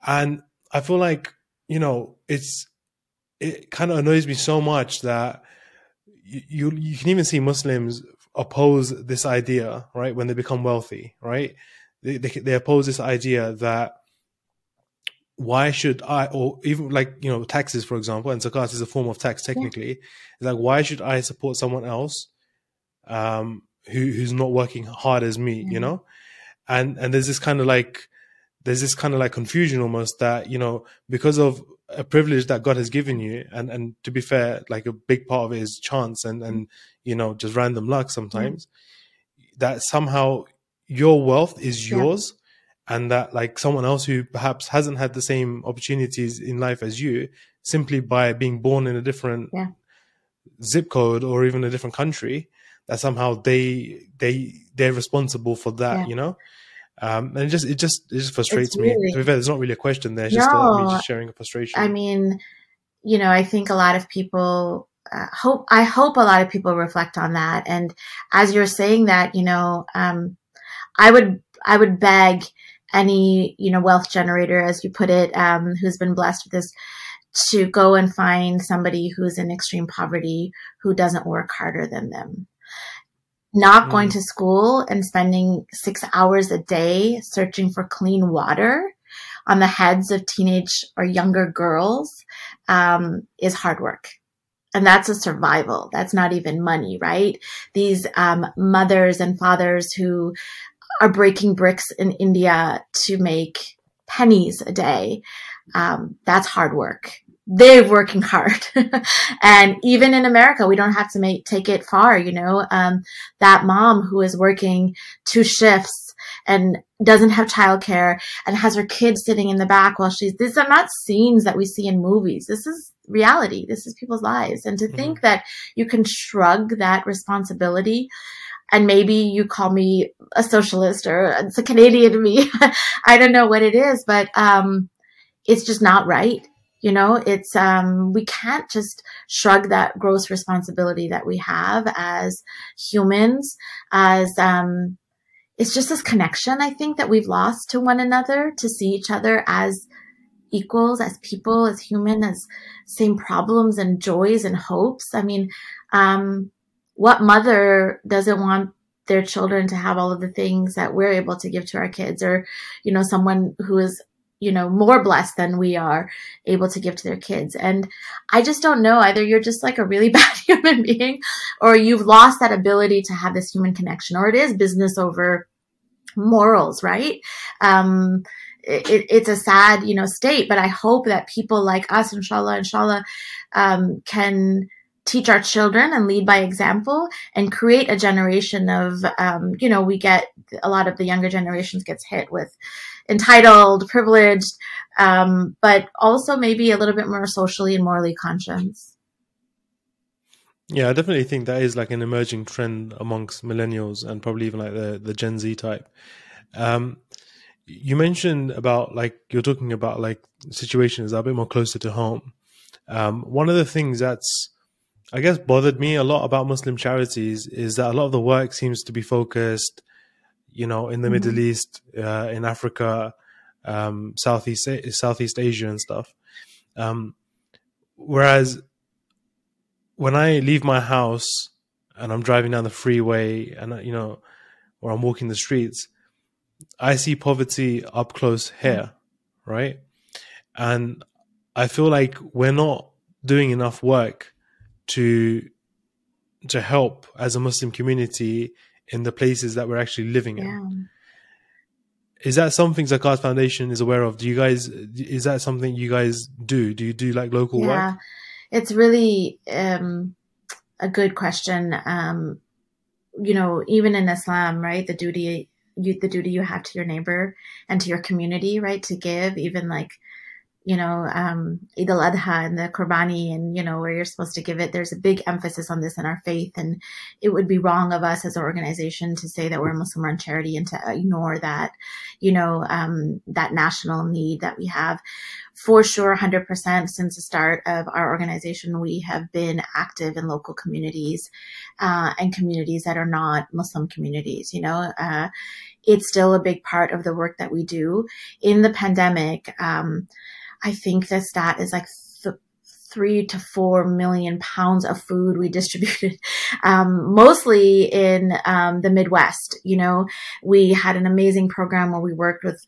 And I feel like you know it's it kind of annoys me so much that you you can even see Muslims oppose this idea, right? When they become wealthy, right? They they, they oppose this idea that why should I, or even like you know taxes, for example, and zakat is a form of tax technically. Yeah. It's like why should I support someone else um, who who's not working hard as me, mm-hmm. you know? And and there's this kind of like there's this kind of like confusion almost that you know because of a privilege that God has given you, and and to be fair, like a big part of it is chance and and you know just random luck sometimes. Mm. That somehow your wealth is yours, and that like someone else who perhaps hasn't had the same opportunities in life as you, simply by being born in a different yeah. zip code or even a different country, that somehow they they they're responsible for that, yeah. you know. Um, and it just it just it just frustrates really, me. To be fair, there's not really a question there. It's no, just, uh, just sharing a frustration. I mean, you know, I think a lot of people uh, hope. I hope a lot of people reflect on that. And as you're saying that, you know, um, I would I would beg any you know wealth generator, as you put it, um, who's been blessed with this, to go and find somebody who's in extreme poverty who doesn't work harder than them not mm. going to school and spending six hours a day searching for clean water on the heads of teenage or younger girls um, is hard work. And that's a survival. That's not even money, right? These um, mothers and fathers who are breaking bricks in India to make pennies a day. Um, that's hard work they're working hard. (laughs) and even in America, we don't have to make, take it far, you know, um, that mom who is working two shifts and doesn't have childcare and has her kids sitting in the back while she's, these are not scenes that we see in movies. This is reality. This is people's lives. And to mm-hmm. think that you can shrug that responsibility and maybe you call me a socialist or it's a Canadian to me. (laughs) I don't know what it is, but, um, it's just not right you know, it's, um, we can't just shrug that gross responsibility that we have as humans, as, um, it's just this connection I think that we've lost to one another to see each other as equals, as people, as human, as same problems and joys and hopes. I mean, um, what mother doesn't want their children to have all of the things that we're able to give to our kids or, you know, someone who is, you know, more blessed than we are able to give to their kids. And I just don't know either you're just like a really (laughs) bad human being or you've lost that ability to have this human connection or it is business over morals, right? Um, it, it's a sad, you know, state, but I hope that people like us, inshallah, inshallah, um, can teach our children and lead by example and create a generation of, um, you know, we get a lot of the younger generations gets hit with entitled, privileged, um, but also maybe a little bit more socially and morally conscious. Yeah, I definitely think that is like an emerging trend amongst millennials and probably even like the the Gen Z type. Um, you mentioned about like you're talking about like situations that are a bit more closer to home. Um, one of the things that's I guess bothered me a lot about Muslim charities is that a lot of the work seems to be focused, you know, in the mm-hmm. Middle East, uh, in Africa, um, Southeast Southeast Asia and stuff. Um, whereas when I leave my house and I'm driving down the freeway and you know, or I'm walking the streets, I see poverty up close here, right? And I feel like we're not doing enough work to to help as a Muslim community in the places that we're actually living in. Yeah. Is that something Zakat Foundation is aware of? Do you guys is that something you guys do? Do you do like local work? yeah, work? It's really um, a good question. Um, you know, even in Islam, right, the duty you the duty you have to your neighbor and to your community, right? To give, even like, you know, um, Eid al Adha and the Qurbani and, you know, where you're supposed to give it. There's a big emphasis on this in our faith. And it would be wrong of us as an organization to say that we're a Muslim run charity and to ignore that, you know, um, that national need that we have for sure 100% since the start of our organization we have been active in local communities uh, and communities that are not muslim communities you know uh, it's still a big part of the work that we do in the pandemic um, i think the stat is like three to four million pounds of food we (laughs) distributed, um, mostly in um, the Midwest. You know, we had an amazing program where we worked with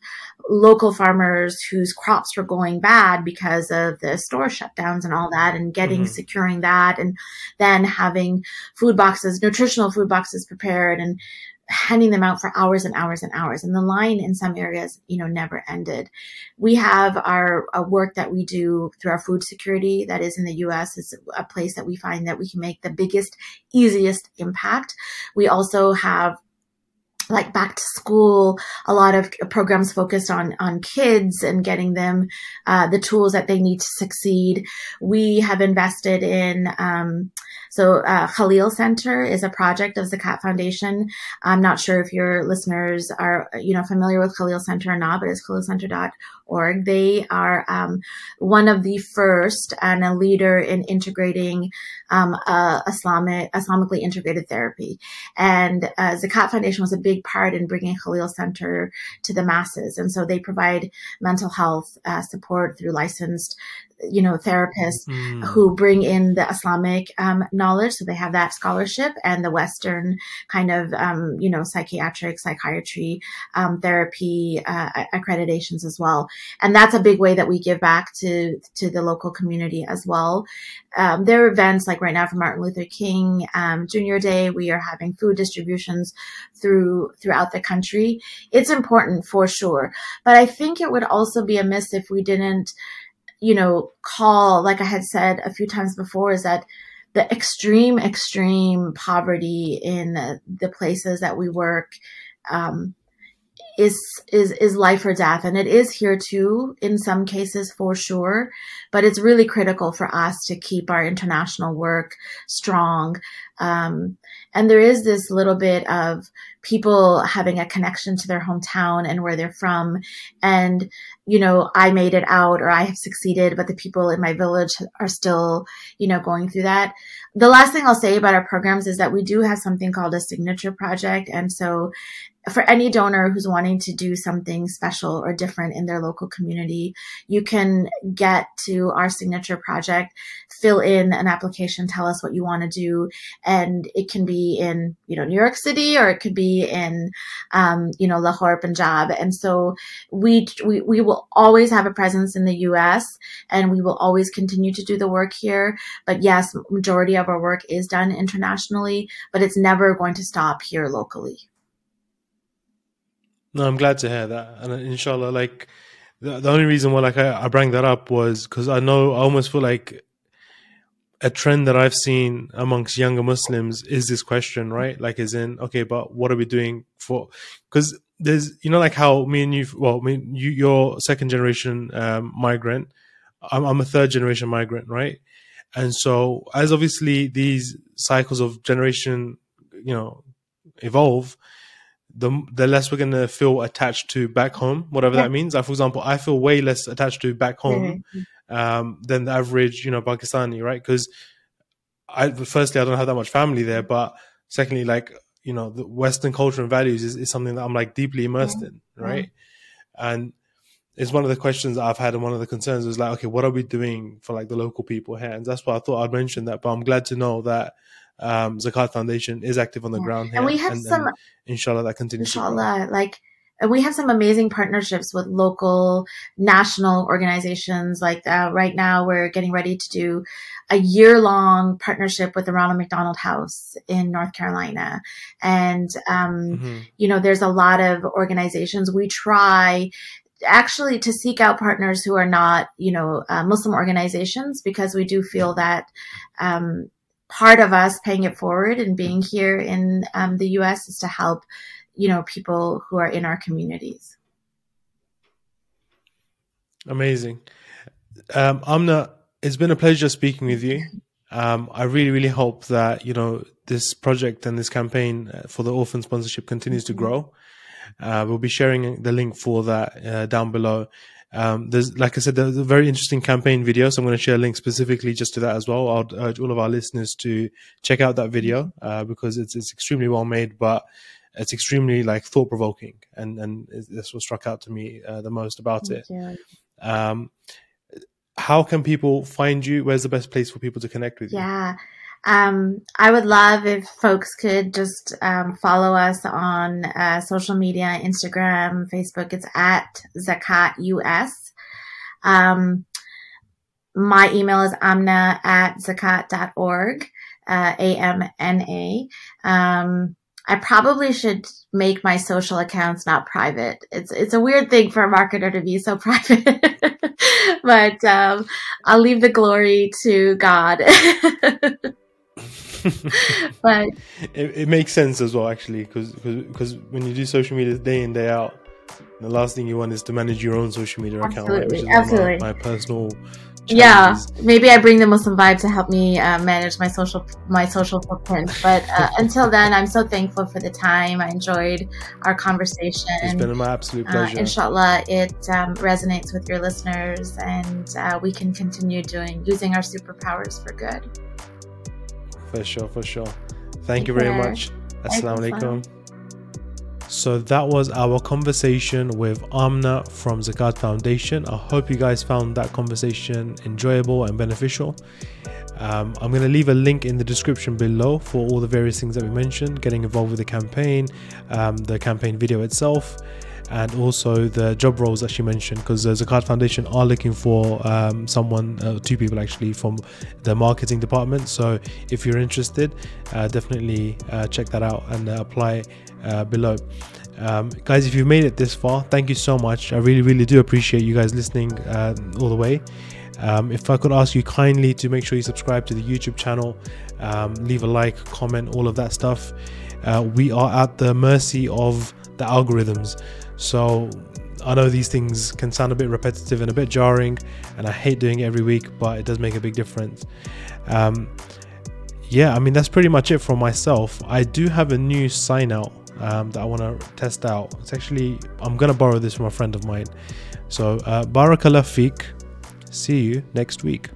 local farmers whose crops were going bad because of the store shutdowns and all that, and getting mm-hmm. securing that, and then having food boxes, nutritional food boxes prepared, and handing them out for hours and hours and hours. And the line in some areas, you know, never ended. We have our work that we do through our food security that is in the US is a place that we find that we can make the biggest, easiest impact. We also have like back to school, a lot of programs focused on on kids and getting them uh, the tools that they need to succeed. We have invested in um, so uh, Khalil Center is a project of Zakat Foundation. I'm not sure if your listeners are you know familiar with Khalil Center or not, but it's khalilcenter.org. They are um, one of the first and a leader in integrating um, uh, Islamic Islamically integrated therapy. And uh, Zakat Foundation was a big part in bringing Khalil Center to the masses, and so they provide mental health uh, support through licensed you know, therapists mm. who bring in the Islamic um, knowledge. So they have that scholarship and the Western kind of, um, you know, psychiatric, psychiatry, um, therapy uh, accreditations as well. And that's a big way that we give back to, to the local community as well. Um, there are events like right now for Martin Luther King um, Junior Day. We are having food distributions through throughout the country. It's important for sure, but I think it would also be amiss if we didn't you know, call, like I had said a few times before, is that the extreme, extreme poverty in the places that we work um, is is is life or death, and it is here too in some cases for sure. But it's really critical for us to keep our international work strong. Um, and there is this little bit of people having a connection to their hometown and where they're from. And, you know, I made it out or I have succeeded, but the people in my village are still, you know, going through that. The last thing I'll say about our programs is that we do have something called a signature project. And so for any donor who's wanting to do something special or different in their local community, you can get to our signature project, fill in an application, tell us what you want to do, and it can be in you know New York City or it could be in um, you know Lahore, Punjab, and so we, we we will always have a presence in the U.S. and we will always continue to do the work here. But yes, majority of our work is done internationally, but it's never going to stop here locally. No, I'm glad to hear that, and inshallah, like the, the only reason why like I, I bring that up was because I know I almost feel like a trend that I've seen amongst younger Muslims is this question, right? Like, is in okay, but what are we doing for? Because there's, you know, like how me and you, well, mean, you, you're second generation um, migrant. I'm, I'm a third generation migrant, right? And so, as obviously these cycles of generation, you know, evolve, the the less we're gonna feel attached to back home, whatever yeah. that means. Like for example, I feel way less attached to back home mm-hmm. um, than the average, you know, Pakistani, right? Because I firstly I don't have that much family there, but secondly, like you know, the Western culture and values is, is something that I'm like deeply immersed in, right? And it's one of the questions I've had, and one of the concerns is like, okay, what are we doing for like the local people here? And that's why I thought I'd mention that. But I'm glad to know that um, Zakat Foundation is active on the yeah. ground here. And we have and, some, and inshallah, that continues. Inshallah, like we have some amazing partnerships with local national organizations. Like uh, right now, we're getting ready to do a year long partnership with the Ronald McDonald House in North Carolina. And, um, mm-hmm. you know, there's a lot of organizations. We try actually to seek out partners who are not, you know, uh, Muslim organizations because we do feel that, um, part of us paying it forward and being here in um, the U.S. is to help, you know, people who are in our communities. Amazing, um, Amna. It's been a pleasure speaking with you. Um, I really, really hope that you know this project and this campaign uh, for the orphan sponsorship continues to grow. Uh, we'll be sharing the link for that uh, down below. Um, there's, like I said, there's a very interesting campaign video, so I'm going to share a link specifically just to that as well. I'll urge all of our listeners to check out that video uh, because it's it's extremely well made, but it's extremely like thought provoking, and and that's what struck out to me uh, the most about Thank it. Um, how can people find you? Where's the best place for people to connect with you? Yeah. Um, I would love if folks could just um, follow us on uh, social media, Instagram, Facebook. It's at Zakat US. Um, my email is amna at zakat.org, uh, A-M-N-A. Um, I probably should make my social accounts not private. It's it's a weird thing for a marketer to be so (laughs) private, but um, I'll leave the glory to God. (laughs) (laughs) but it, it makes sense as well, actually, because because when you do social media day in day out, the last thing you want is to manage your own social media account, right? which is absolutely. My, my personal. Yeah, maybe I bring the Muslim vibe to help me uh, manage my social my social footprint. But uh, (laughs) until then, I'm so thankful for the time. I enjoyed our conversation. It's been my absolute uh, pleasure. Uh, inshallah, it um, resonates with your listeners, and uh, we can continue doing using our superpowers for good. For sure, for sure. Thank you very much. Assalamu alaikum. So that was our conversation with Amna from Zakat Foundation. I hope you guys found that conversation enjoyable and beneficial. Um, I'm going to leave a link in the description below for all the various things that we mentioned, getting involved with the campaign, um, the campaign video itself, and also the job roles that she mentioned because the Zakat Foundation are looking for um, someone, uh, two people actually from the marketing department. So if you're interested, uh, definitely uh, check that out and uh, apply uh, below. Um, guys, if you've made it this far, thank you so much. I really, really do appreciate you guys listening uh, all the way. Um, if I could ask you kindly to make sure you subscribe to the YouTube channel, um, leave a like, comment, all of that stuff. we are at the mercy of the algorithms. So I know these things can sound a bit repetitive and a bit jarring, and I hate doing it every week, but it does make a big difference. Um, yeah, I mean, that's pretty much it for myself. I do have a new sign out um, that I want to test out. It's actually, I'm going to borrow this from a friend of mine. So, uh, Barakallah Feek. See you next week.